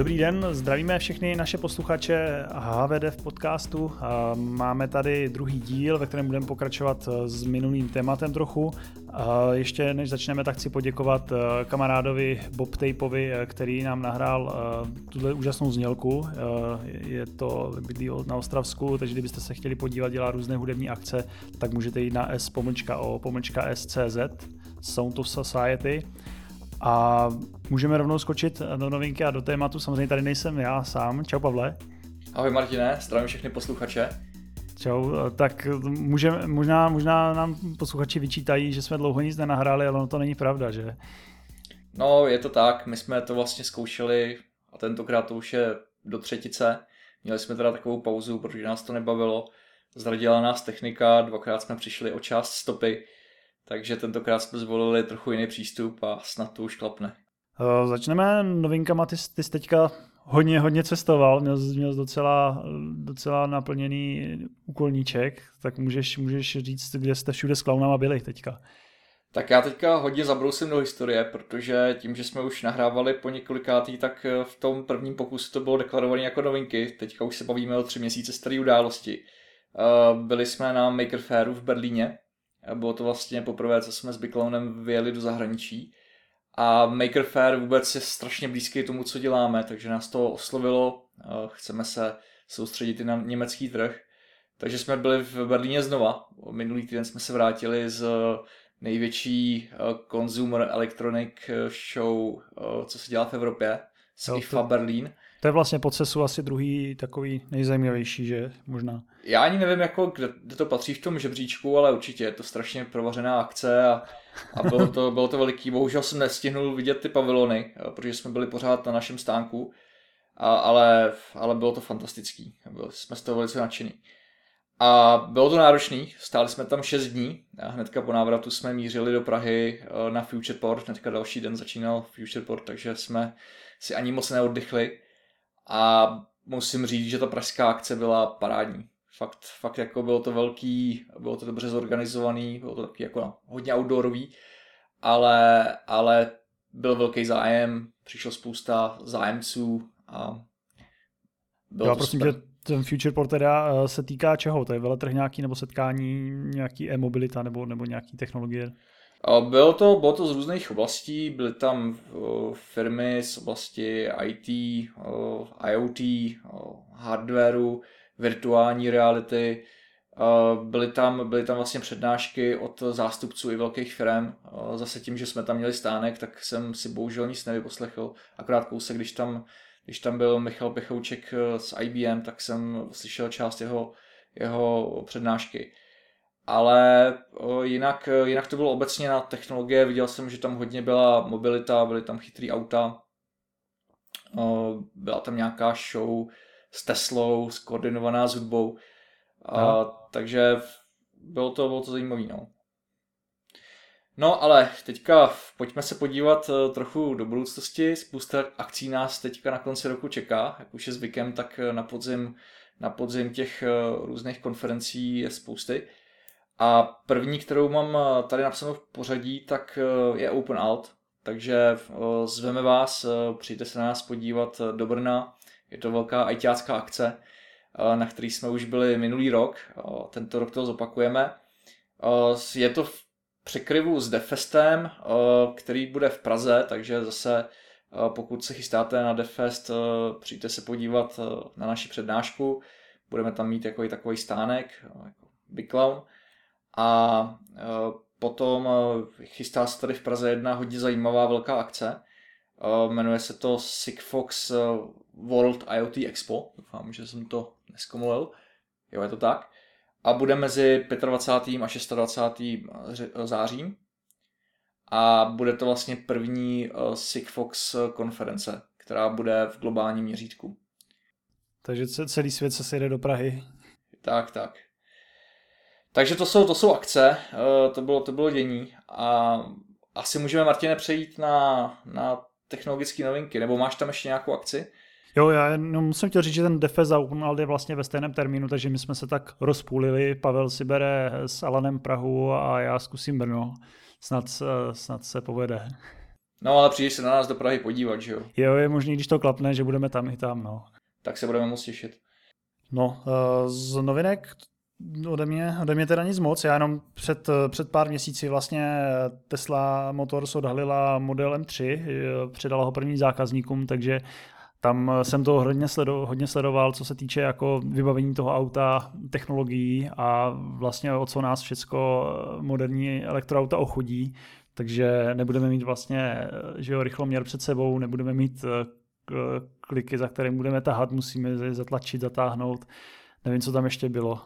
Dobrý den, zdravíme všechny naše posluchače HVD v podcastu. Máme tady druhý díl, ve kterém budeme pokračovat s minulým tématem trochu. Ještě než začneme, tak chci poděkovat eh, kamarádovi Bob Tapeovi, eh, který nám nahrál eh, tuhle úžasnou znělku. Je to bydlí na Ostravsku, takže kdybyste se chtěli podívat, dělá různé hudební akce, tak můžete jít na s o scz Sound of Society. A můžeme rovnou skočit do novinky a do tématu. Samozřejmě tady nejsem já sám. Čau Pavle. Ahoj Martine, zdravím všechny posluchače. Čau, tak můžeme, možná, možná nám posluchači vyčítají, že jsme dlouho nic nenahráli, ale ono to není pravda, že? No, je to tak, my jsme to vlastně zkoušeli a tentokrát to už je do třetice. Měli jsme teda takovou pauzu, protože nás to nebavilo. Zradila nás technika, dvakrát jsme přišli o část stopy, takže tentokrát jsme zvolili trochu jiný přístup a snad to už klapne. Eh, začneme novinkama, ty, ty jsi teďka hodně, hodně cestoval, měl, měl docela, docela naplněný úkolníček, tak můžeš, můžeš říct, kde jste všude s klaunama byli teďka. Tak já teďka hodně zabrousím do historie, protože tím, že jsme už nahrávali po několikátý, tak v tom prvním pokusu to bylo deklarované jako novinky. Teďka už se bavíme o tři měsíce staré události. Eh, byli jsme na Maker Fairu v Berlíně, bylo to vlastně poprvé, co jsme s Biclownem vyjeli do zahraničí. A Maker Fair vůbec je strašně blízký tomu, co děláme, takže nás to oslovilo. Chceme se soustředit i na německý trh. Takže jsme byli v Berlíně znova. Minulý týden jsme se vrátili z největší consumer electronic show, co se dělá v Evropě, z IFA Berlín. To je vlastně po CESu asi druhý takový nejzajímavější, že možná. Já ani nevím, jako, kde, to patří v tom žebříčku, ale určitě je to strašně provařená akce a, a bylo, to, bylo to veliký. Bohužel jsem nestihnul vidět ty pavilony, protože jsme byli pořád na našem stánku, a, ale, ale bylo to fantastický. Byli jsme z toho velice nadšený. A bylo to náročný, stáli jsme tam 6 dní a hnedka po návratu jsme mířili do Prahy eh, na Futureport, hnedka další den začínal Futureport, takže jsme si ani moc neoddychli a musím říct, že ta pražská akce byla parádní. Fakt, fakt jako bylo to velký, bylo to dobře zorganizovaný, bylo to taky jako hodně outdoorový, ale, ale byl velký zájem, přišlo spousta zájemců a bylo Já to prosím, super. že ten Futureport teda eh, se týká čeho? To je veletrh nějaký nebo setkání, nějaký e-mobilita nebo, nebo nějaký technologie? Bylo to, bylo to z různých oblastí, byly tam firmy z oblasti IT, IoT, hardwareu, virtuální reality, byly tam, byly tam vlastně přednášky od zástupců i velkých firm. Zase tím, že jsme tam měli stánek, tak jsem si bohužel nic nevyposlechl. Akorát kousek, když tam, když tam byl Michal Pechouček z IBM, tak jsem slyšel část jeho, jeho přednášky ale jinak, jinak to bylo obecně na technologie, viděl jsem, že tam hodně byla mobilita, byly tam chytrý auta, byla tam nějaká show s Teslou, skoordinovaná s hudbou, a, takže bylo to, bylo to zajímavé. No. no ale teďka pojďme se podívat e, trochu do budoucnosti, spousta akcí nás teďka na konci roku čeká, jak už je zvykem, tak na podzim, na podzim těch e, různých konferencí je spousty. A první, kterou mám eh, tady napsanou v pořadí, tak eh, je Open Alt. Takže eh, zveme vás, přijďte se na nás podívat do Brna. Je to velká ITácká akce, na který jsme už byli minulý rok. Tento rok to zopakujeme. Je to v překryvu s Defestem, který bude v Praze, takže zase pokud se chystáte na Defest, přijďte se podívat na naši přednášku. Budeme tam mít jako i takový stánek, jako Big Clown. A e, potom e, chystá se tady v Praze jedna hodně zajímavá velká akce. E, jmenuje se to Sigfox World IoT Expo. Doufám, že jsem to neskomolil. Jo, je to tak. A bude mezi 25. a 26. zářím. A bude to vlastně první Sigfox konference, která bude v globálním měřítku. Takže celý svět se sejde do Prahy. Tak, tak. Takže to jsou, to jsou akce, eh, to bylo, to bylo dění a asi můžeme, Martine, přejít na, na technologické novinky, nebo máš tam ještě nějakou akci? Jo, já jenom musím chtěl říct, že ten Defeza Open je vlastně ve stejném termínu, takže my jsme se tak rozpůlili. Pavel si bere s Alanem Prahu a já zkusím Brno. Snad, snad se povede. No ale přijdeš se na nás do Prahy podívat, že jo? Jo, je možný, když to klapne, že budeme tam i tam, no. Tak se budeme moc těšit. No, eh, z novinek ode mě, ode mě teda nic moc. Já jenom před, před pár měsíci vlastně Tesla Motors odhalila model M3, předala ho prvním zákazníkům, takže tam jsem to hodně, sledo, hodně sledoval, co se týče jako vybavení toho auta, technologií a vlastně o co nás všecko moderní elektroauta ochodí. Takže nebudeme mít vlastně že jo, rychloměr před sebou, nebudeme mít eh, kliky, za které budeme tahat, musíme zatlačit, zatáhnout. Nevím, co tam ještě bylo.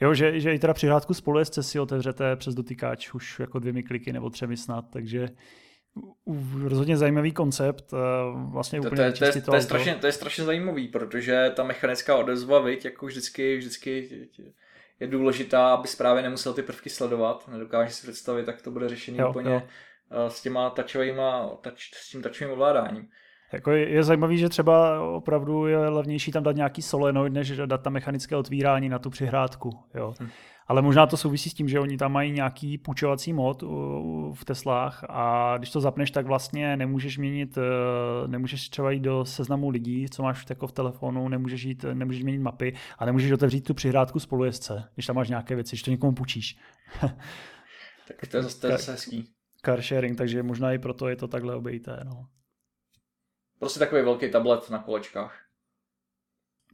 Jo, že, že i teda přihrádku spolu si otevřete přes dotykáč už jako dvěmi kliky nebo třemi snad, takže rozhodně zajímavý koncept. Eh, vlastně to, úplně to, to, je, to, je strašně, to je strašně zajímavý, protože ta mechanická odezva, viď, jako vždycky, vždycky je důležitá, aby právě nemusel ty prvky sledovat. Nedokážeš si představit, tak to bude řešení jo, úplně jo. Eh, s těma touchovýma, touch, s tím touchovým ovládáním. Jako je, je zajímavý, že třeba opravdu je levnější tam dát nějaký solenoid, než dát tam mechanické otvírání na tu přihrádku. Jo. Hm. Ale možná to souvisí s tím, že oni tam mají nějaký půjčovací mod v Teslách a když to zapneš, tak vlastně nemůžeš měnit, eh, nemůžeš třeba jít do seznamu lidí, co máš jako v telefonu, nemůžeš jít, nemůžeš měnit mapy a nemůžeš otevřít tu přihrádku spolujezdce, když tam máš nějaké věci, že to někomu půjčíš. tak to je zase hezký. Car sharing, takže možná i proto je to takhle obejité. No. Prostě takový velký tablet na kolečkách.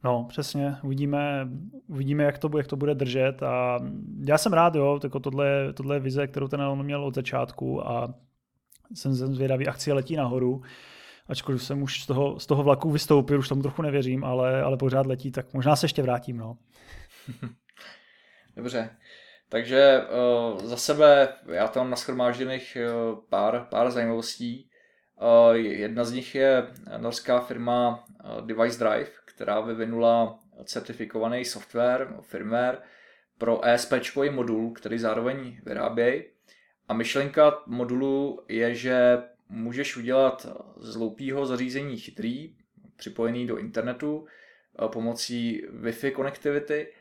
No, přesně. Uvidíme, uvidíme jak, to, jak to bude držet a já jsem rád, jo, tako tohle, tohle je vize, kterou ten Elon měl od začátku a jsem zvědavý, akcie letí nahoru, ačkoliv jsem už z toho, z toho vlaku vystoupil, už tomu trochu nevěřím, ale, ale pořád letí, tak možná se ještě vrátím, no. Dobře, takže uh, za sebe já tam naschromážděných uh, pár, pár zajímavostí. Uh, jedna z nich je norská firma uh, Device Drive, která vyvinula certifikovaný software, firmware pro ESP modul, který zároveň vyrábějí. A myšlenka modulu je, že můžeš udělat z loupého zařízení chytrý, připojený do internetu pomocí Wi-Fi konektivity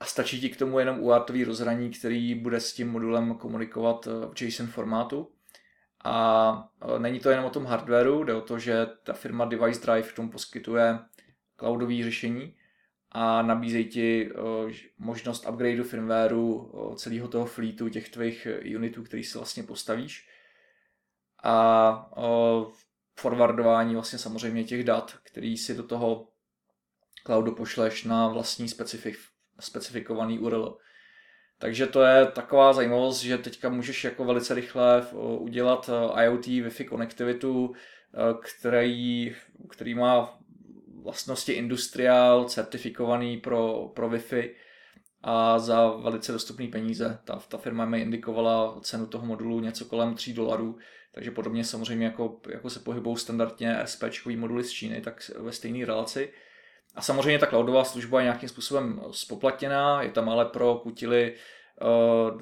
a stačí ti k tomu jenom UARTový rozhraní, který bude s tím modulem komunikovat v JSON formátu. A není to jenom o tom hardwareu, jde o to, že ta firma Device Drive k tomu poskytuje cloudové řešení a nabízejí ti možnost upgradeu firmwareu celého toho fleetu, těch tvých unitů, který si vlastně postavíš. A forwardování vlastně samozřejmě těch dat, který si do toho cloudu pošleš na vlastní specifik, specifikovaný URL. Takže to je taková zajímavost, že teďka můžeš jako velice rychle udělat IoT Wi-Fi konektivitu, který, který má vlastnosti industriál, certifikovaný pro, pro Wi-Fi a za velice dostupné peníze. Ta, ta firma mi indikovala cenu toho modulu něco kolem 3 dolarů, takže podobně samozřejmě jako, jako se pohybou standardně SP moduly z Číny, tak ve stejné relaci. A samozřejmě ta cloudová služba je nějakým způsobem spoplatněná, je tam ale pro kutily uh,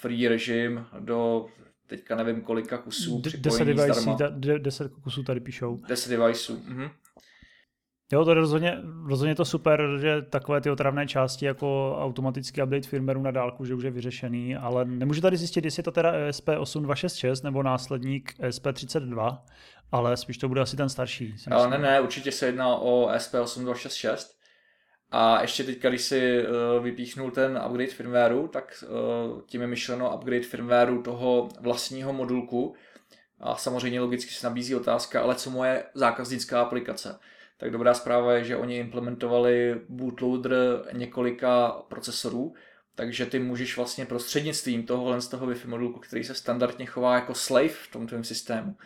free režim do teďka nevím kolika kusů. D- 10 deviceů, 10 kusů tady píšou. 10 deviceů. Mhm. Jo, to je rozhodně, rozhodně to super, že takové ty otravné části jako automatický update firmwareu na dálku, že už je vyřešený, ale nemůžu tady zjistit, jestli je to teda ESP8266 nebo následník ESP32, ale spíš to bude asi ten starší. Ale ne, ne, určitě se jedná o ESP8266. A ještě teď, když si uh, vypíchnul ten upgrade firmwareu, tak uh, tím je myšleno upgrade firmwareu toho vlastního modulku. A samozřejmě logicky se nabízí otázka, ale co moje zákaznická aplikace? tak dobrá zpráva je, že oni implementovali bootloader několika procesorů, takže ty můžeš vlastně prostřednictvím tohohle z toho Wi-Fi modulku, který se standardně chová jako slave v tom tvém systému,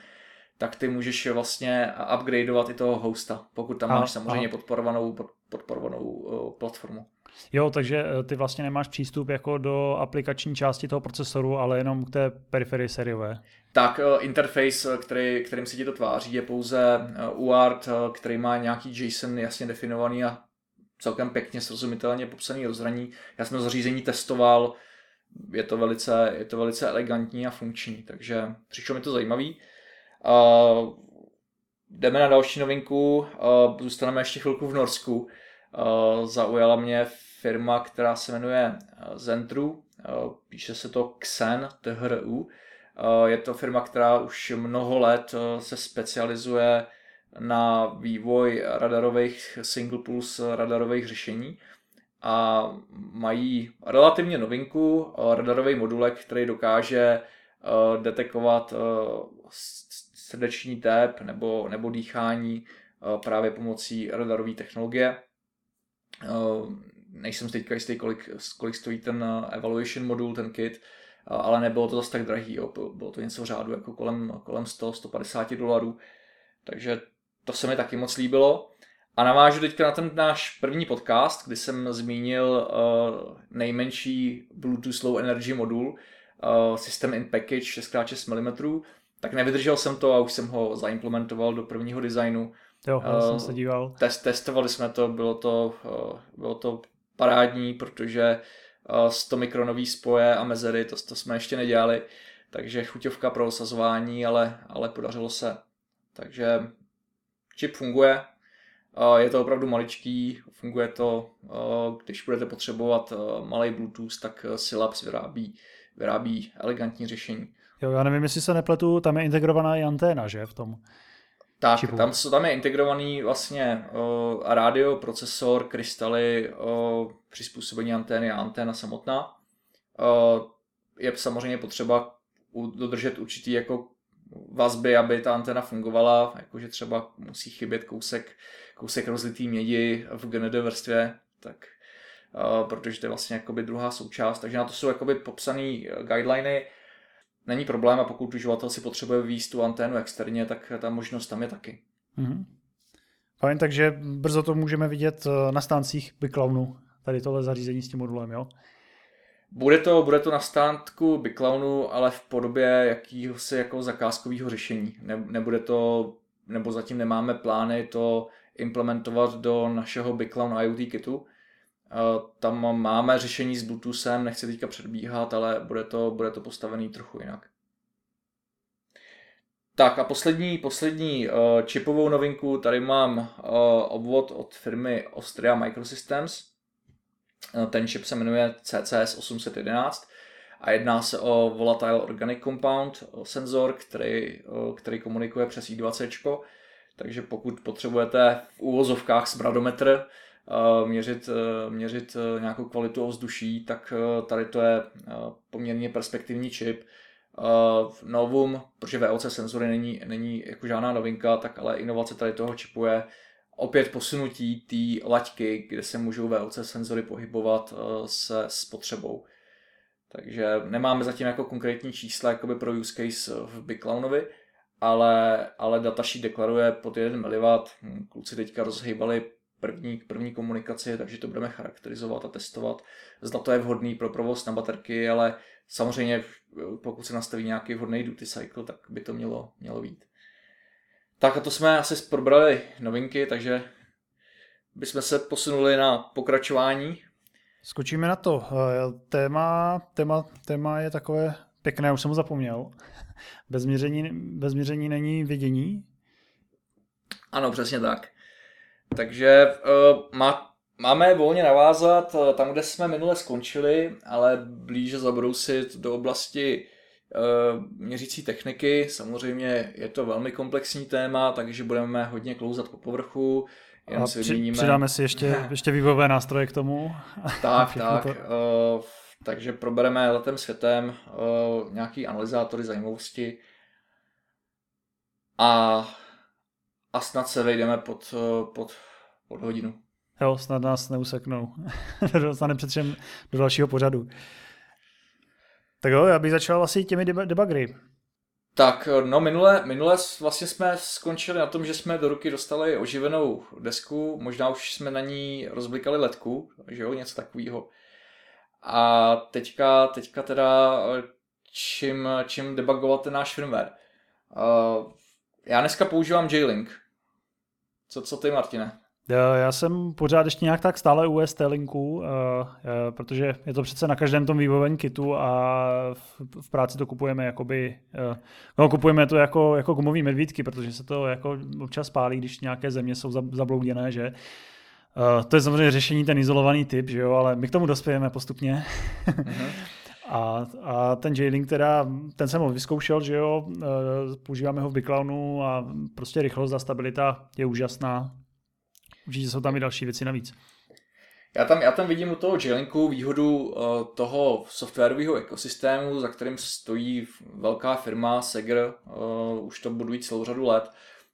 tak ty můžeš vlastně upgradeovat i toho hosta, pokud tam a, máš samozřejmě a. podporovanou, podporovanou uh, platformu. Jo, takže eh, ty vlastně nemáš přístup jako do aplikační části toho procesoru, ale jenom k té periferii sériové. Tak eh, interface, který, kterým se ti to tváří, je pouze UART, který má nějaký JSON jasně definovaný a celkem pěkně srozumitelně popsaný rozhraní. Já jsem to zařízení testoval, je to velice, je to velice elegantní a funkční, takže přišlo mi to zajímavý. Uh, jdeme na další novinku, uh, zůstaneme ještě chvilku v Norsku. Uh, zaujala mě firma, která se jmenuje Zentru, píše se to Xen, THRU. Je to firma, která už mnoho let se specializuje na vývoj radarových single pulse radarových řešení a mají relativně novinku, radarový modulek, který dokáže detekovat srdeční tep nebo, nebo dýchání právě pomocí radarové technologie. Nejsem si teďka jistý, kolik, kolik stojí ten evaluation modul, ten kit, ale nebylo to zase tak drahý, jo. bylo to něco v řádu jako kolem, kolem 100-150 dolarů, takže to se mi taky moc líbilo. A navážu teďka na ten náš první podcast, kdy jsem zmínil uh, nejmenší Bluetooth Low Energy modul, uh, System in Package 6x6 mm, tak nevydržel jsem to a už jsem ho zaimplementoval do prvního designu. Jo, uh, jsem se díval. Test, testovali jsme to, bylo to, uh, bylo to parádní, protože uh, 100 mikronový spoje a mezery, to, to jsme ještě nedělali, takže chuťovka pro osazování, ale, ale podařilo se. Takže čip funguje, je to opravdu maličký, funguje to, když budete potřebovat malý Bluetooth, tak Silabs vyrábí, vyrábí elegantní řešení. Jo, já nevím, jestli se nepletu, tam je integrovaná i anténa, že, v tom tak, čipu. tam, tam je integrovaný vlastně uh, rádio, procesor, krystaly, uh, přizpůsobení antény a anténa samotná. Uh, je samozřejmě potřeba dodržet určitý jako vazby, aby ta antena fungovala, jakože třeba musí chybět kousek, kousek rozlitý mědi v GND vrstvě, tak uh, protože to je vlastně jakoby druhá součást, takže na to jsou jakoby popsané guideliny, není problém a pokud uživatel si potřebuje výjist tu anténu externě, tak ta možnost tam je taky. Mm-hmm. Fajn, takže brzo to můžeme vidět eh, na stáncích Biclownu, tady tohle zařízení s tím modulem, jo? Bude to, bude to na stánku Biclownu, ale v podobě jakýhosi jako zakázkového řešení. Ne, nebude to, nebo zatím nemáme plány to implementovat do našeho Biclown IoT kitu. Eh, tam máme řešení s Bluetoothem, nechci teďka předbíhat, ale bude to, bude to postavený trochu jinak. Tak a poslední, poslední uh, čipovou novinku, tady mám uh, obvod od firmy Austria Microsystems. Ten čip se jmenuje CCS 811 a jedná se o Volatile Organic Compound senzor, který, který komunikuje přes I2C. Takže pokud potřebujete v úvozovkách smradometr, měřit, e, měřit e, nějakou kvalitu ovzduší, tak tady to je poměrně perspektivní čip. Novum, protože VOC senzory není, není jako žádná novinka, tak ale inovace tady toho čipu je opět posunutí té laťky, kde se můžou VOC senzory pohybovat se spotřebou. Takže nemáme zatím jako konkrétní čísla jakoby pro use case v BigClownovi, ale, ale datasheet deklaruje pod 1 mW. Hm, kluci teďka rozhýbali první, první komunikaci, takže to budeme charakterizovat a testovat. Zda to je vhodný pro provoz na baterky, ale samozřejmě pokud se nastaví nějaký vhodný duty cycle, tak by to mělo, mělo být. Tak a to jsme asi probrali novinky, takže bychom se posunuli na pokračování. Skočíme na to. Eh, téma, téma, téma je takové pěkné, už jsem ho zapomněl. Bez měření, bez měření není vidění. Ano, přesně tak. Takže uh, má, máme volně navázat uh, tam, kde jsme minule skončili, ale blíže zabrousit do oblasti uh, měřící techniky. Samozřejmě je to velmi komplexní téma, takže budeme hodně klouzat po povrchu. Jen a si při, přidáme si ještě, ještě vývojové nástroje k tomu. Tak, tak. To... Uh, takže probereme letem světem uh, nějaký analyzátory zajímavosti a a snad se vejdeme pod, eh, pod, pod hodinu. Jo, snad nás neuseknou. Dostane přetřem do dalšího pořadu. Tak jo, já bych začal asi těmi debugry. Tak, no minule, minule vlastně jsme skončili na tom, že jsme do ruky dostali oživenou desku, možná už jsme na ní rozblikali ledku, že jo, něco takového. A teďka, teďka teda čím, čím debugovat ten náš firmware. Uh, já dneska používám J-Link. Co, co ty, Martine? Já jsem pořád ještě nějak tak stále u ST linku, uh, uh, protože je to přece na každém tom vývojovém kitu a v, práci to kupujeme jakoby, uh, no, kupujeme to jako, jako gumový medvídky, protože se to jako občas pálí, když nějaké země jsou zablouděné, že to je samozřejmě řešení ten izolovaný typ, že jo, ale my k tomu dospějeme postupně. uh-huh. A, a ten J-Link teda, ten jsem ho vyzkoušel, že jo, používáme ho v Biclownu a prostě rychlost a stabilita je úžasná. Určitě jsou tam i další věci navíc. Já tam, já tam vidím u toho J-Linku výhodu uh, toho softwarového ekosystému, za kterým stojí velká firma Seger, uh, už to budují celou řadu let.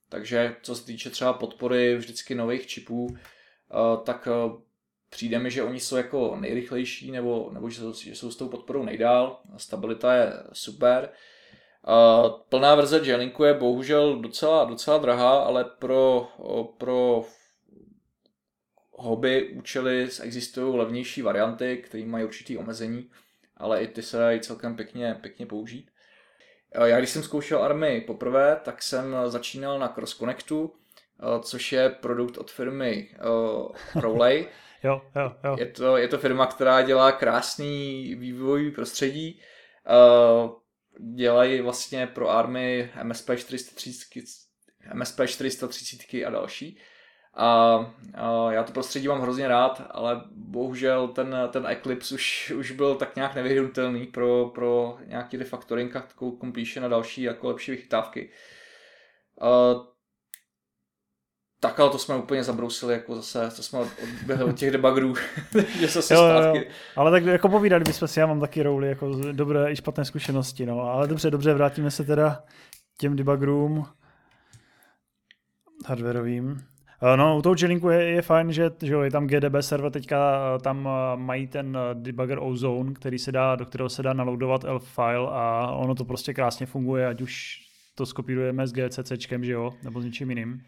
Takže co se týče třeba podpory vždycky nových čipů, tak přijde mi, že oni jsou jako nejrychlejší nebo, nebo že, jsou, že jsou s tou podporou nejdál. Stabilita je super. Uh, plná verze J-Linku je bohužel docela, docela drahá, ale pro, pro hobby účely existují levnější varianty, které mají určitý omezení, ale i ty se dají celkem pěkně, pěkně použít. Já když jsem zkoušel Army poprvé, tak jsem začínal na Cross Connectu, což je produkt od firmy Rowley. jo, jo, jo. Je, to, je to firma, která dělá krásný vývojový prostředí. Uh, dělají vlastně pro Army MSP 430, MSP 430 a další. A, a já to prostředí mám hrozně rád, ale bohužel ten, ten Eclipse už, už byl tak nějak nevyhnutelný pro, pro nějaký refactoring a takovou completion a další jako lepší vychytávky. A, tak ale to jsme úplně zabrousili, jako zase, to jsme odběhli od těch debuggerů, že se jo, zpátky. Jo, ale tak jako povídali bychom si, já mám taky rouly, jako dobré i špatné zkušenosti, no, ale dobře, dobře, vrátíme se teda těm debuggerům hardwareovým. Eh, no, u toho Jellinku je, je fajn, že, že je tam GDB server, teďka eh, tam eh, mají ten debugger Ozone, který se dá, do kterého se dá naloadovat elf file a ono to prostě krásně funguje, ať už to skopírujeme s GCCčkem, že jo, nebo s něčím jiným.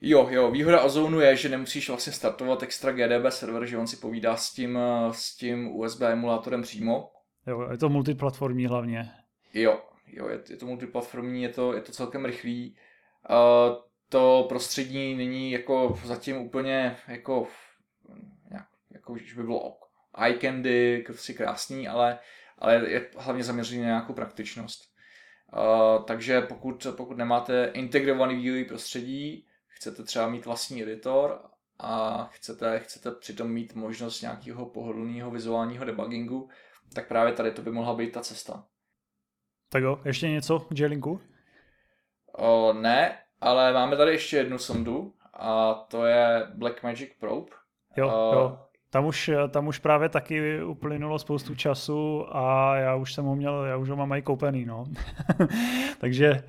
Jo, jo, výhoda Ozonu je, že nemusíš vlastně startovat extra GDB server, že on si povídá s tím, s tím USB emulátorem přímo. Jo, je to multiplatformní hlavně. Jo, jo, je, je to multiplatformní, je to, je to celkem rychlý. Uh, to prostředí není jako zatím úplně jako, jako že by bylo eye candy, prostě krásný, ale, ale je hlavně zaměřený na nějakou praktičnost. Uh, takže pokud, pokud nemáte integrovaný vývojový prostředí, chcete třeba mít vlastní editor a chcete, chcete přitom mít možnost nějakého pohodlného vizuálního debuggingu, tak právě tady to by mohla být ta cesta. Tak jo, ještě něco k J-Linku? Uh, ne, ale máme tady ještě jednu sondu a to je Blackmagic Probe. Jo, uh, jo. Tam už, tam už právě taky uplynulo spoustu času a já už jsem ho měl, já už ho mám i koupený, no. takže,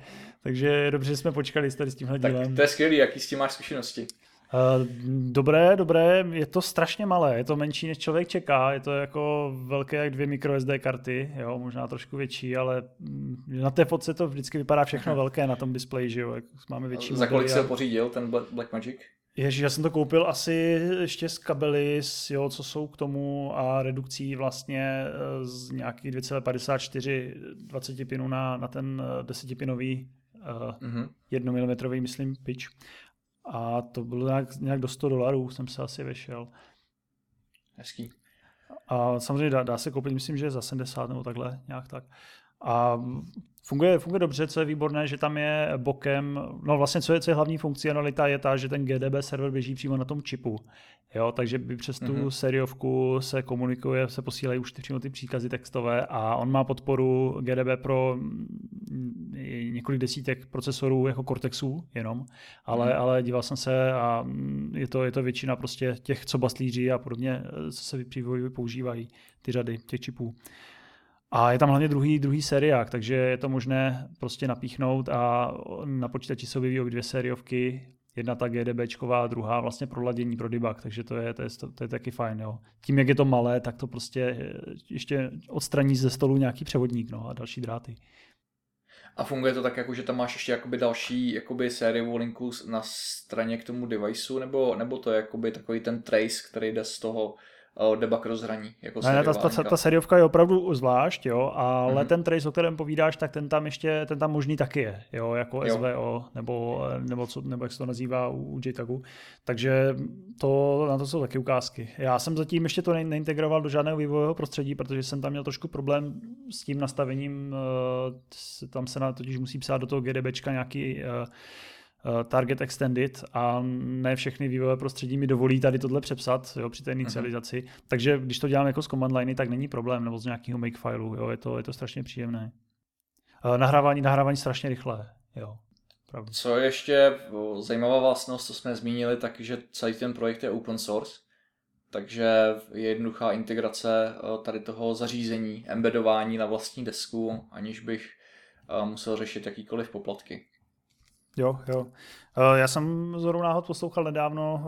takže dobře, že jsme počkali tady s tímhle dílem. Tak to je skvělý, jaký s tím máš zkušenosti? Uh, dobré, dobré, je to strašně malé, je to menší, než člověk čeká, je to jako velké jak dvě microSD karty, jo, možná trošku větší, ale mm, na té fotce to vždycky vypadá všechno velké na tom displeji, že jo, jak máme větší Za kolik se pořídil ten Black Magic? Ježíš, já jsem to koupil asi ještě z kabely, jo, co jsou k tomu a redukcí vlastně eh, z nějakých 2,54 20 pinů na, na ten 10 pinový uh, mm-hmm. 1 mm, myslím, pitch a to bylo nějak, nějak do 100 dolarů, jsem se asi vešel. Hezký. A samozřejmě dá, dá se koupit, myslím, že za 70 nebo takhle, nějak tak. A funguje, funguje dobře, co je výborné, že tam je bokem, no vlastně co je, co je hlavní funkcionalita je ta, že ten GDB server běží přímo na tom čipu. Jo, takže by přes tu mm-hmm. seriovku se komunikuje, se posílají už přímo ty příkazy textové a on má podporu GDB pro mm, několik desítek procesorů jako Cortexů jenom, ale, mm. ale díval jsem se a mm, je to, je to většina prostě těch, co bastlíří a podobně, co se při používají, ty řady těch čipů. A je tam hlavně druhý, druhý seriák, takže je to možné prostě napíchnout a na počítači jsou vyvíjí dvě sériovky, jedna ta GDBčková, druhá vlastně pro ladění, pro debug, takže to je, to je, to je taky fajn. Jo. Tím, jak je to malé, tak to prostě ještě odstraní ze stolu nějaký převodník no, a další dráty. A funguje to tak, jako, že tam máš ještě jakoby další jakoby sériovou linku na straně k tomu deviceu, nebo, nebo to je jakoby takový ten trace, který jde z toho debug rozhraní. Jako ne, ta, ta, ta seriovka je opravdu zvlášť, jo, ale mm-hmm. ten trace, o kterém povídáš, tak ten tam ještě, ten tam možný taky je, jo, jako jo. SVO, nebo, nebo, co, nebo jak se to nazývá u, u JTAGu. Takže to, na to jsou taky ukázky. Já jsem zatím ještě to neintegroval do žádného vývojového prostředí, protože jsem tam měl trošku problém s tím nastavením, eh, tam se na, totiž musí psát do toho GDBčka nějaký uh, target extended a ne všechny vývojové prostředí mi dovolí tady tohle přepsat jo, při té mhm. inicializaci. Uh-huh. Takže když to dělám jako z command liney, tak není problém, nebo z nějakého makefileu, jo, je to, je to strašně příjemné. Nahrávání, nahrávání strašně rychlé, jo. Pravda. Co je ještě zajímavá vlastnost, co jsme zmínili, tak že celý ten projekt je open source, takže je jednoduchá integrace eh, tady toho zařízení, embedování na vlastní desku, aniž bych eh, musel řešit jakýkoliv poplatky. Jo, jo. Eh, já jsem zrovna náhod poslouchal nedávno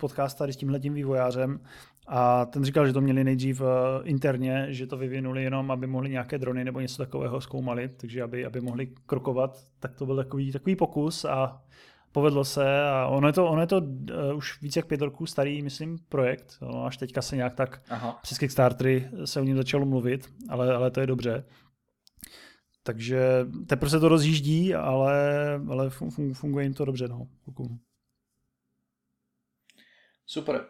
podcast tady s tímhletím vývojářem a ten říkal, že to měli nejdřív interně, že to vyvinuli jenom, aby mohli nějaké drony nebo něco takového zkoumali, takže aby, aby mohli krokovat, tak to byl takový, takový pokus a povedlo se a ono je to, ono je to uh, už více jak pět roků starý, myslím, projekt. No, až teďka se nějak tak Aha. přes Kickstartery se o něm začalo mluvit, ale, ale to je dobře. Takže teprve se to rozjíždí, ale, ale funguje jim to dobře. No. Super.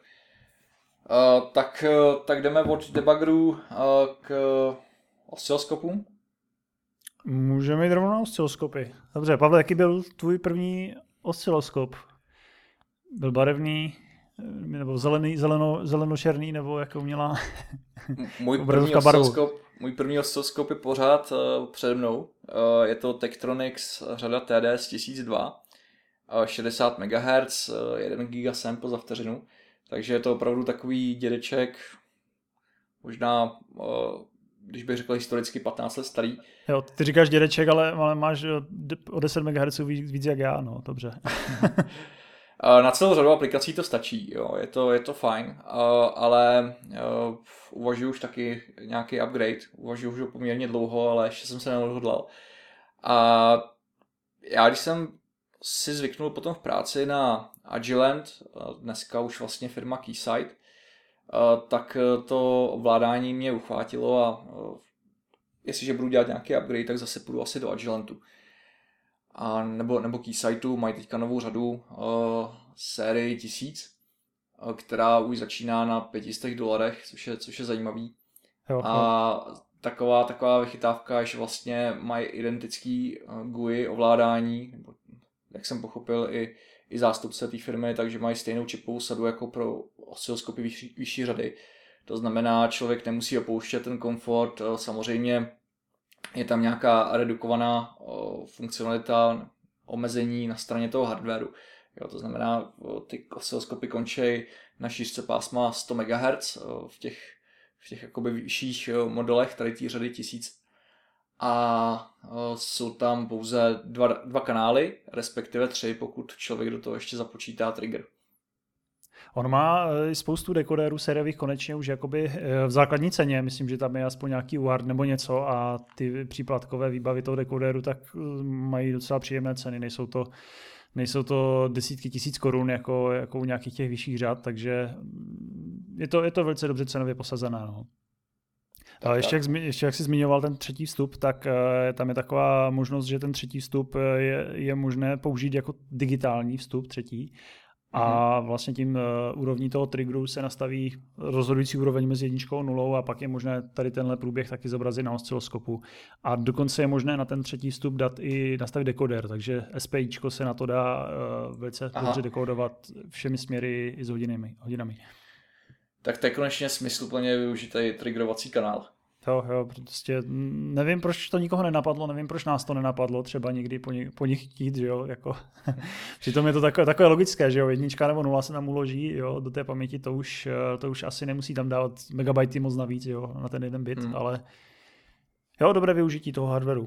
Uh, tak, uh, tak jdeme od debuggerů uh, k oscilloskopům. Můžeme jít rovnou na oscilloskopy. Dobře, Pavle, jaký byl tvůj první osciloskop. Byl barevný, nebo zelený, zeleno, zelenočerný, nebo jak uměla můj první, osciloskop, můj první osciloskop je pořád uh, přede mnou. Uh, je to Tektronix řada TDS 1002, uh, 60 MHz, uh, 1 GB sample za vteřinu. Takže je to opravdu takový dědeček, možná uh, když bych řekl historicky 15 let starý. Jo, ty říkáš dědeček, ale, ale máš o 10 MHz víc, víc jak já, no, dobře. Na celou řadu aplikací to stačí, jo, je to, je to fajn, ale uvažuji už taky nějaký upgrade, uvažuji už poměrně dlouho, ale ještě jsem se neodhodlal. A já když jsem si zvyknul potom v práci na Agilent, dneska už vlastně firma Keysight, tak to ovládání mě uchvátilo a jestliže budu dělat nějaký upgrade, tak zase půjdu asi do Agilentu. A nebo, nebo Keysightu mají teďka novou řadu uh, sérii 1000, uh, která už začíná na 500 dolarech, což je, což je zajímavý. Jo, a taková, taková vychytávka, že vlastně mají identický GUI ovládání, nebo jak jsem pochopil i, i zástupce té firmy, takže mají stejnou čipovou sadu jako pro osciloskopy vyšší, vyšší řady. To znamená, člověk nemusí opouštět ten komfort. Eh, samozřejmě je tam nějaká redukovaná funkcionalita, omezení na straně toho hardwareu. Jo, to znamená, ty osciloskopy končí na šířce pásma 100 MHz v těch, v těch jakoby vyšších modelech, tady té řady 1000 a jsou tam pouze dva, dva kanály, respektive tři, pokud člověk do toho ještě započítá trigger. On má eh, spoustu dekodérů sériových konečně už jakoby eh, v základní ceně, myslím, že tam je aspoň nějaký UART nebo něco a ty příplatkové výbavy toho dekodéru tak eh, mají docela příjemné ceny, nejsou to nejsou to desítky tisíc korun jako, jako u nějakých těch vyšších řád, takže mm, je to, je to velice dobře cenově posazené. No. Tak, ještě, jak, ještě jak jsi zmiňoval ten třetí vstup, tak uh, tam je taková možnost, že ten třetí vstup je, je možné použít jako digitální vstup třetí a mhm. vlastně tím uh, úrovní toho triggeru se nastaví rozhodující úroveň mezi jedničkou a nulou a pak je možné tady tenhle průběh taky zobrazit na osciloskopu. A dokonce je možné na ten třetí vstup dát i nastavit dekoder, takže SPIčko se na to dá uh, velice Aha. dobře dekodovat všemi směry i s hodinami. hodinami. Tak to je konečně smysluplně využitý triggerovací kanál. Jo, jo, prostě nevím, proč to nikoho nenapadlo, nevím, proč nás to nenapadlo, třeba někdy po, nich, po nich chtít, že jo, jako. Přitom je to takové, takové logické, že jo, jednička nebo nula se tam uloží, jo, do té paměti to už, to už asi nemusí tam dávat megabajty moc navíc, jo, na ten jeden bit, hmm. ale jo, dobré využití toho hardwareu.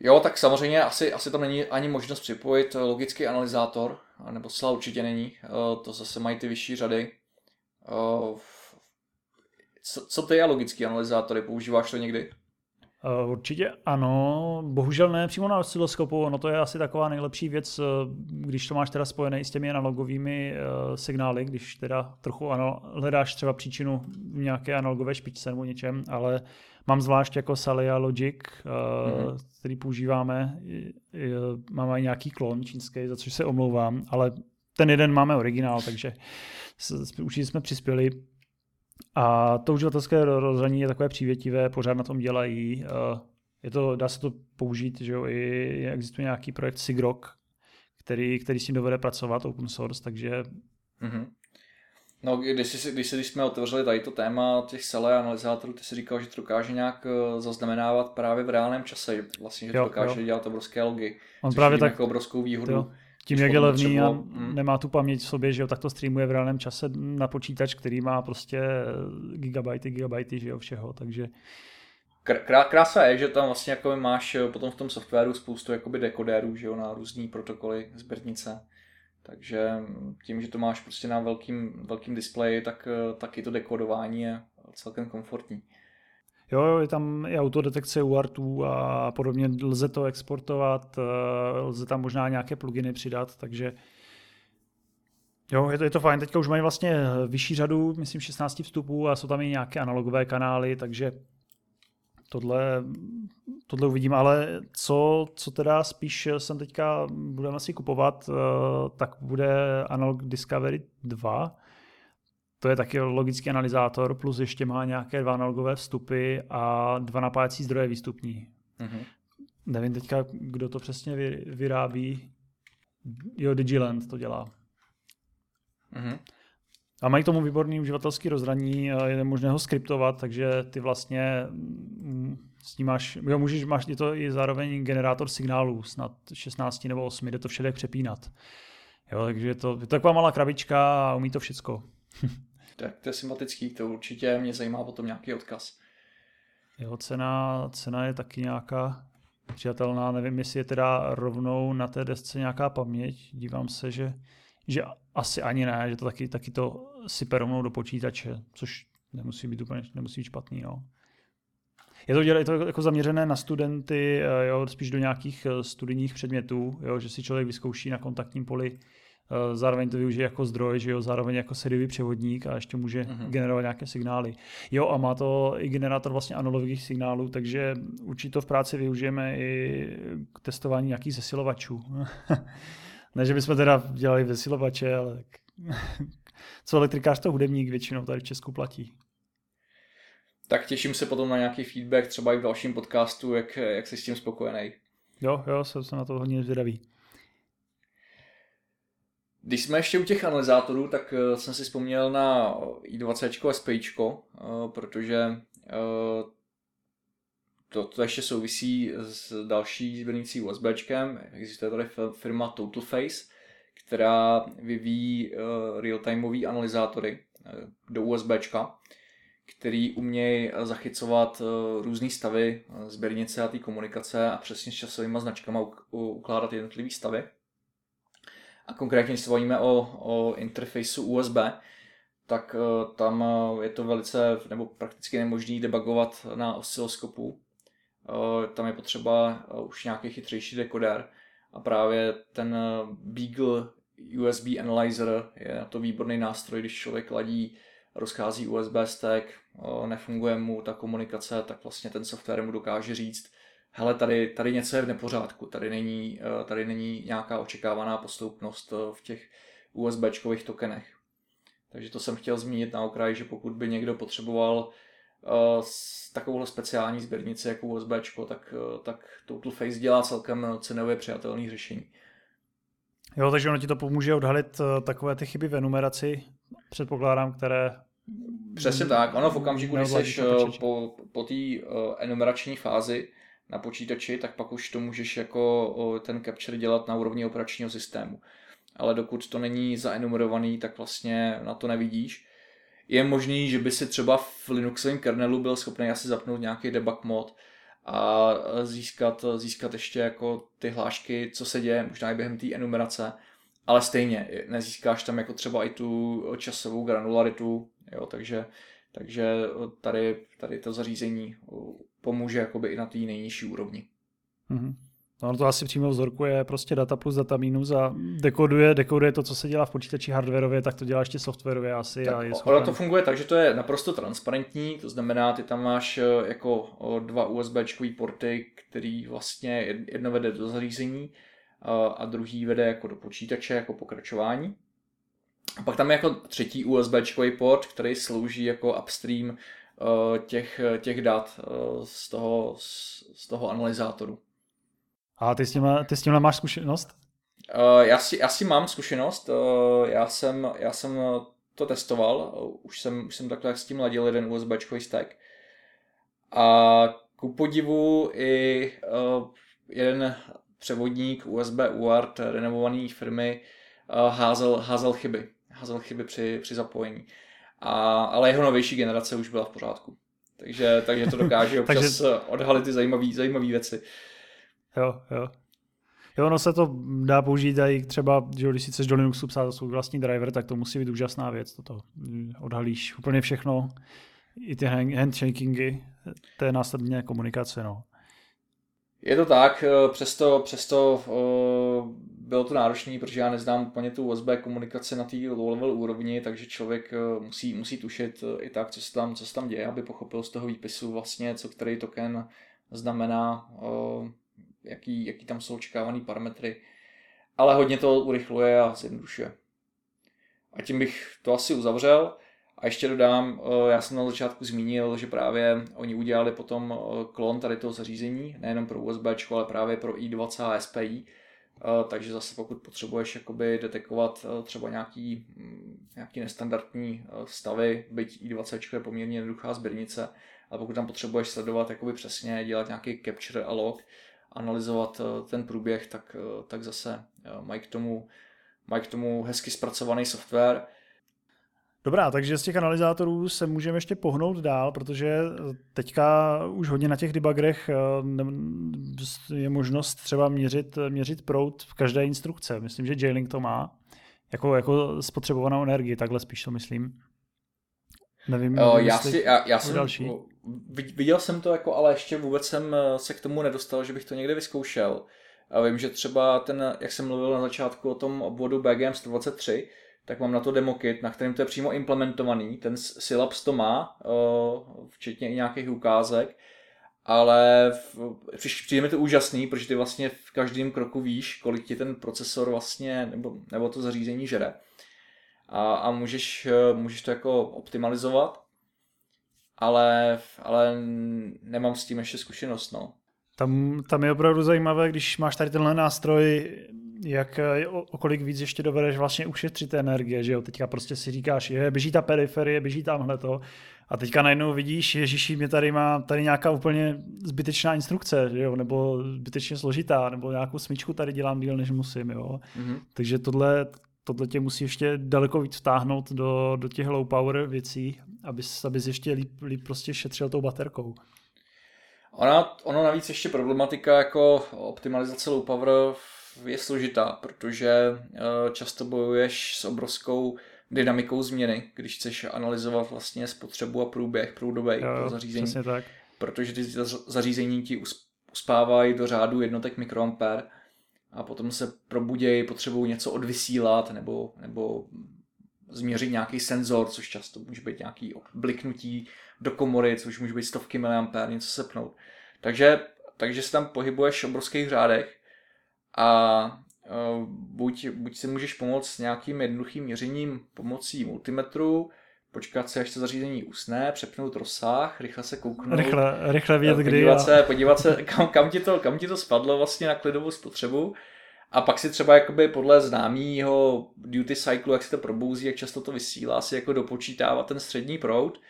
Jo, tak samozřejmě asi, asi tam není ani možnost připojit logický analyzátor, nebo zcela určitě není, to zase mají ty vyšší řady co, co ty a logický analyzátory? Používáš to někdy? Uh, určitě ano, bohužel ne přímo na osciloskopu, ono to je asi taková nejlepší věc, eh, když to máš teda spojené s těmi analogovými uh, signály, když teda trochu ano, hledáš třeba příčinu v nějaké analogové špičce nebo něčem, ale mám zvlášť jako Salia Logic, mm-hmm. který používáme, máme nějaký klon čínský, za což se omlouvám, ale ten jeden máme originál, takže určitě jsme přispěli a to uživatelské rozhraní je takové přívětivé, pořád na tom dělají. je to, dá se to použít, že jo, i existuje nějaký projekt Sigrok, který, který s tím dovede pracovat, open source, takže... Mm-hmm. No, když, si, když, si, když jsme otevřeli tady to téma těch SELE analyzátorů, ty si říkal, že to dokáže nějak eh, zaznamenávat právě v reálném čase, vlastně, že to jo, dokáže jo. dělat obrovské logy, On právě tak, jako obrovskou výhodu. Jo. Tím, jak je levný a mm. nemá tu paměť v sobě, že jo, tak to streamuje v reálném čase na počítač, který má prostě gigabajty, gigabajty, že jo, všeho, takže Krása je, že tam vlastně jako máš eh, potom v tom softwaru spoustu jakoby dekodérů, že jo, na různý protokoly sběrnice. Takže mm, tím, že to máš prostě na velkým, velkým displeji, tak eh, taky to dekodování je celkem komfortní. Jo, je tam i autodetekce UARTů a podobně, lze to exportovat, eh, lze tam možná nějaké pluginy přidat, takže Jo, je to, je to fajn. Teďka už mají vlastně vyšší řadu, myslím 16 vstupů a jsou tam i nějaké analogové kanály, takže tohle, tohle uvidím, ale co, co teda spíš jsem teďka budeme asi kupovat, eh, tak bude Analog Discovery 2. To je taky logický analyzátor, plus ještě má nějaké dva analogové vstupy a dva napájecí zdroje výstupní. Mm-hmm. Nevím teďka, kdo to přesně vyrábí. Jo, Digiland to dělá. Mm-hmm. A mají k tomu výborný uživatelský rozhraní, je možné ho skriptovat, takže ty vlastně mm, s ním máš, jo, můžeš, máš, je to i zároveň generátor signálů, snad 16 nebo 8, jde to všelijak přepínat. Jo, takže je to, je to taková malá krabička a umí to všecko. tak to je sympatický, to určitě mě zajímá potom nějaký odkaz. Jo, cena, cena je taky nějaká přijatelná, nevím, jestli je teda rovnou na té desce nějaká paměť, dívám se, že že asi ani ne, že to taky, taky to sype rovnou do počítače, což nemusí být úplně nemusí být špatný. Jo. Je to, je to jako zaměřené na studenty, eh, jo, spíš do nějakých eh, studijních předmětů, jo, že si člověk vyzkouší na kontaktním poli, zároveň to využije jako zdroj, že jo, zároveň jako sériový převodník a ještě může uh-huh. generovat nějaké signály. Jo, a má to i generátor vlastně analogových signálů, takže určitě to v práci využijeme i k testování nějakých zesilovačů. Ne, že bychom teda dělali vesilovače, ale co elektrikář to hudebník většinou tady v Česku platí. Tak těším se potom na nějaký feedback, třeba i v dalším podcastu, jak, jak jsi s tím spokojený. Jo, jo, jsem se na to hodně zvědavý. Když jsme ještě u těch analyzátorů, tak eh, jsem si vzpomněl na i20 a SPI, protože eh, to, to ještě souvisí s další sběrnicí USBčkem. Existuje tady firma TotalFace, která vyvíjí real-timeové analyzátory do USBčka, který umějí zachycovat různé stavy sběrnice a té komunikace a přesně s časovými značkami ukládat jednotlivé stavy. A konkrétně, když se bavíme o, o interfejsu USB, tak uh, tam je to velice nebo prakticky nemožný debugovat na osciloskopu, Eh, tam je potřeba eh, už nějaký chytřejší dekoder. A právě ten eh, Beagle USB Analyzer je na to výborný nástroj, když člověk ladí, rozchází USB stack, nefunguje mu ta komunikace, tak vlastně ten software mu dokáže říct, hele, tady, tady něco je v nepořádku, tady není, tady není nějaká očekávaná postoupnost v těch USBčkových tokenech. Takže to jsem chtěl zmínit na okraji, že pokud by někdo potřeboval Eh, s takovouhle speciální sběrnici jako USB, tak, eh, tak Total Face dělá celkem cenově přijatelné řešení. Jo, takže ono ti to pomůže odhalit eh, takové ty chyby v enumeraci, předpokládám, které... Přesně tak, ono v okamžiku, kdy jsi po, po té enumerační fázi na počítači, tak pak už to můžeš jako ten capture dělat na úrovni operačního systému. Ale dokud to není zaenumerovaný, tak vlastně na to nevidíš je možný, že by si třeba v Linuxovém kernelu byl schopný asi zapnout nějaký debug mod a získat, získat ještě jako ty hlášky, co se děje, možná i během té enumerace, ale stejně nezískáš tam jako třeba i tu časovou granularitu, jo, takže, takže tady, tady to zařízení pomůže jakoby i na té nejnižší úrovni. Mm-hmm. No, to asi přímo vzorkuje prostě data plus data minus a dekoduje, dekoduje to, co se dělá v počítači hardwareově, tak to dělá ještě softwarově asi. Tak, a je schopen... to funguje tak, že to je naprosto transparentní, to znamená, ty tam máš eh, jako dva USB porty, který vlastně jedno vede do zařízení a druhý vede jako do počítače, jako pokračování. A pak tam je jako třetí USB port, který slouží jako upstream těch, těch dat z toho, z toho analyzátoru. A ty s, tím, ty s tímhle máš zkušenost? Já si, já si mám zkušenost, já jsem, já jsem to testoval, už jsem, už jsem takhle s tím ladil jeden USB stack. A ku podivu i jeden převodník USB UART renovované firmy házel, házel chyby. Házel chyby při, při zapojení. A, ale jeho novější generace už byla v pořádku. Takže, takže to dokáže občas takže... odhalit ty zajímavé věci. Jo, jo. Jo, ono se to dá použít i třeba, že když si chceš do Linuxu psát svůj vlastní driver, tak to musí být úžasná věc. Toto. Odhalíš úplně všechno, i ty handshakingy, to je následně komunikace. No. Je to tak, eh, přesto, přesto uh, bylo to náročné, protože já neznám úplně tu USB komunikaci na té low level úrovni, takže člověk uh, musí, musí tušit i tak, co se, tam, co se tam děje, aby pochopil z toho výpisu vlastně, co který token znamená, jaký, jaký tam jsou očekávané parametry. Ale hodně to urychluje a zjednodušuje. A tím bych to asi uzavřel. A ještě dodám, eh, já jsem na začátku zmínil, že právě oni udělali potom eh, klon tady toho zařízení, nejenom pro USB, ale právě pro i20 a SPI. Eh, takže zase pokud potřebuješ jakoby detekovat třeba nějaký, mm, nějaký nestandardní stavy, byť i20 je poměrně jednoduchá sběrnice, ale pokud tam potřebuješ sledovat jakoby přesně, dělat nějaký capture a log, analyzovat ten průběh, tak, tak zase mají k tomu, mají k tomu hezky zpracovaný software, Dobrá, takže z těch analyzátorů se můžeme ještě pohnout dál, protože teďka už hodně na těch debuggerech eh, je možnost třeba měřit, měřit prout v každé instrukce. Myslím, že J-Link to má. Jako, jako spotřebovanou energii, takhle spíš to myslím. Nevím, o, já, si, já, já jsem, další. viděl jsem to, jako, ale ještě vůbec jsem eh, se k tomu nedostal, že bych to někde vyzkoušel. A vím, že třeba ten, jak jsem mluvil na začátku o tom obvodu BGM 123, tak mám na to demokit, na kterém to je přímo implementovaný. Ten Syllabs to má, včetně i nějakých ukázek, ale přijde mi to úžasný, protože ty vlastně v každém kroku víš, kolik ti ten procesor vlastně, nebo, nebo to zařízení žere. A, a můžeš, můžeš to jako optimalizovat, ale, ale nemám s tím ještě zkušenost, no. Tam, tam je opravdu zajímavé, když máš tady tenhle nástroj, jak o, o kolik víc ještě dovedeš vlastně ušetřit energie, že jo? Teďka prostě si říkáš, je, běží ta periferie, běží tamhle to. A teďka najednou vidíš, ježiši, mě tady má tady nějaká úplně zbytečná instrukce, že jo? nebo zbytečně složitá, nebo nějakou smyčku tady dělám díl, než musím. Jo? Mm-hmm. Takže tohle, tohle tě musí ještě daleko víc vtáhnout do, do těch low power věcí, abys, abys ještě líp, líp prostě šetřil tou baterkou. Ona, ono navíc ještě problematika jako optimalizace low power je složitá, protože eh, často bojuješ s obrovskou dynamikou změny, když chceš analyzovat vlastně spotřebu a průběh proudovej pro zařízení. tak. Protože ty zařízení ti uspávají do řádu jednotek mikroampér a potom se probudějí, potřebují něco odvysílat nebo, nebo změřit nějaký senzor, což často může být nějaký bliknutí do komory, což může být stovky miliampér, něco sepnout. Takže, takže se tam pohybuješ v obrovských řádech a uh, buď, buď si můžeš pomoct s nějakým jednoduchým měřením pomocí multimetru, počkat se, až to zařízení usne, přepnout rozsah, rychle se kouknout. Rychle, rychle vidět, kdy. Podívat se, podívat se kam, kam, ti to, kam ti to spadlo vlastně na klidovou spotřebu. A pak si třeba jakoby podle známého duty cyclu, jak se to probouzí, jak často to vysílá, si jako dopočítávat ten střední proud.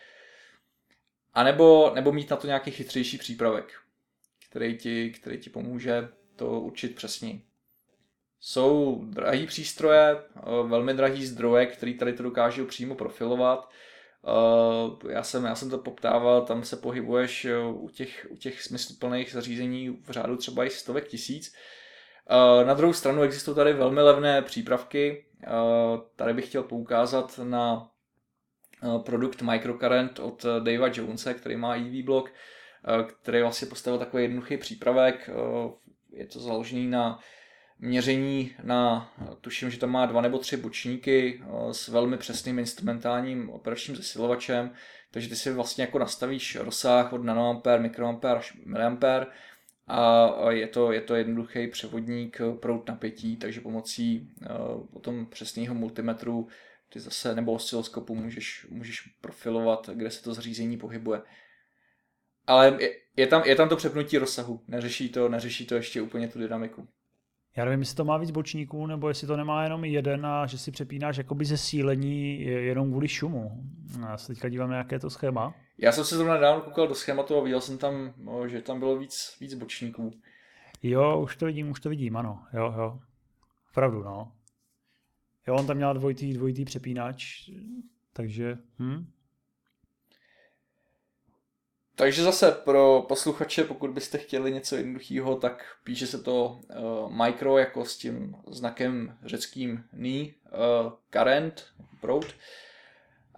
A nebo, nebo mít na to nějaký chytřejší přípravek, který ti, který ti pomůže to určit přesně. Jsou drahý přístroje, eh, velmi drahý zdroje, který tady to dokážou přímo profilovat. Eh, já jsem, já jsem to poptával, tam se pohybuješ eh, u těch, u těch smysluplných zařízení v řádu třeba i stovek tisíc. Na druhou stranu existují tady velmi levné přípravky. Tady bych chtěl poukázat na produkt Microcurrent od Davea Jonesa, který má EV blok, který vlastně postavil takový jednoduchý přípravek je to založený na měření na, tuším, že tam má dva nebo tři bočníky eh, s velmi přesným instrumentálním operačním zesilovačem, takže ty si vlastně jako nastavíš rozsah od nanoampér, mikroampér až miliampér a je to, je to jednoduchý převodník prout napětí, takže pomocí uh, potom přesného multimetru ty zase, nebo osciloskopu můžeš, můžeš profilovat, kde se to zařízení pohybuje. Ale je, je, tam, je tam to přepnutí rozsahu, neřeší to, neřeší to ještě úplně tu dynamiku. Já nevím, jestli to má víc bočníků, nebo jestli to nemá jenom jeden a že si přepínáš jakoby ze sílení jenom kvůli šumu. Já se teďka dívám na jaké to schéma. Já jsem se zrovna dávno koukal do schématu a viděl jsem tam, že tam bylo víc, víc bočníků. Jo, už to vidím, už to vidím, ano. Jo, jo. Pravdu, no. Jo, on tam měl dvojitý, dvojitý přepínač, takže... Hm? Takže zase pro posluchače, pokud byste chtěli něco jednoduchého, tak píše se to uh, micro jako s tím znakem řeckým ní, uh, current, proud.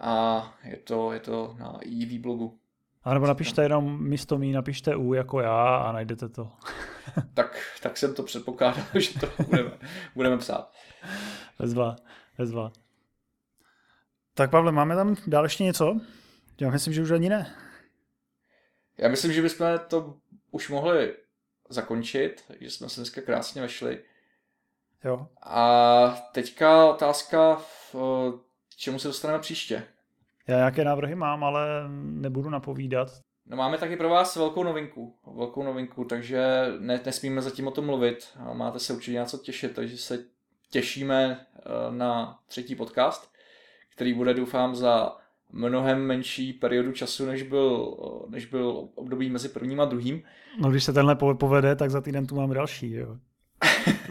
A je to, je to na EV blogu. A nebo napište jenom místo mí, napište U jako já a najdete to. tak, tak jsem to předpokládal, že to budeme, budeme psát. Vezva, vezva. Tak Pavle, máme tam dál ještě něco? Já myslím, že už ani ne. Já myslím, že bychom to už mohli zakončit, že jsme se dneska krásně vešli. Jo. A teďka otázka, čemu se dostaneme příště. Já nějaké návrhy mám, ale nebudu napovídat. No máme taky pro vás velkou novinku, velkou novinku, takže ne, nesmíme zatím o tom mluvit. Máte se určitě něco těšit, takže se těšíme eh, na třetí podcast, který bude doufám za mnohem menší periodu času, než byl, než byl období mezi prvním a druhým. No když se tenhle povede, tak za týden tu máme další, jo.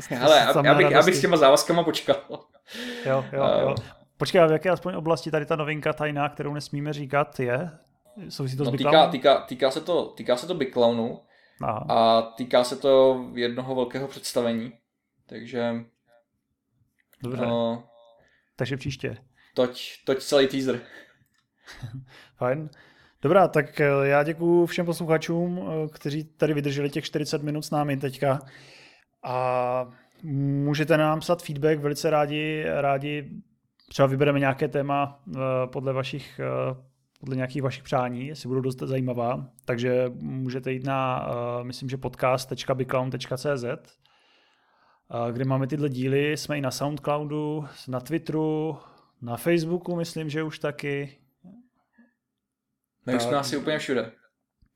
Hele, já, bych, já bych s těma závazkama počkal. Jo, jo, jo. Počkej, a v jaké aspoň oblasti tady ta novinka tajná, kterou nesmíme říkat, je? Souvisí to no, s týká, týká, týká, se to, týká se to Big Clownu a týká se to jednoho velkého představení. Takže... Dobře. No, Takže příště. Toť, toť celý teaser. Fajn. Dobrá, tak eh, já děkuji všem posluchačům, eh, kteří tady vydrželi těch 40 minut s námi teďka. A můžete nám psat feedback, velice rádi, rádi třeba vybereme nějaké téma eh, podle vašich podle nějakých vašich přání, jestli budou dost zajímavá. Takže můžete jít na, myslím, že podcast.biclown.cz, kde máme tyhle díly. Jsme i na Soundcloudu, na Twitteru, na Facebooku, myslím, že už taky. My už jsme asi úplně všude.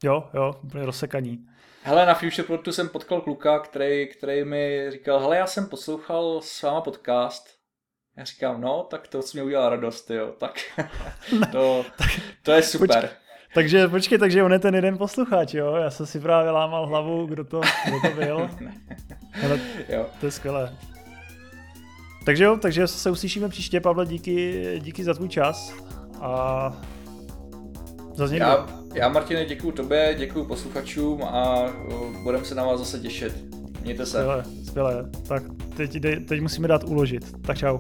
Jo, jo, úplně rozsekaní. Hele, na Futureportu jsem potkal kluka, který, který mi říkal, hele, já jsem poslouchal s váma podcast. Já říkám, no, tak to si mě udělal radost, jo, tak to, to je super. Počkej, takže počkej, takže on je ten jeden posluchač, jo? Já jsem si právě lámal hlavu, kdo to, kdo to byl. Ale jo. To je skvělé. Takže jo, takže se uslyšíme příště, Pavle, díky, díky za tvůj čas a Zase já, já, Martine, děkuji tobě, děkuji posluchačům a budeme se na vás zase těšit. Mějte se. Skvěle, skvěle. Tak teď, teď musíme dát uložit. Tak čau.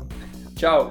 Čau.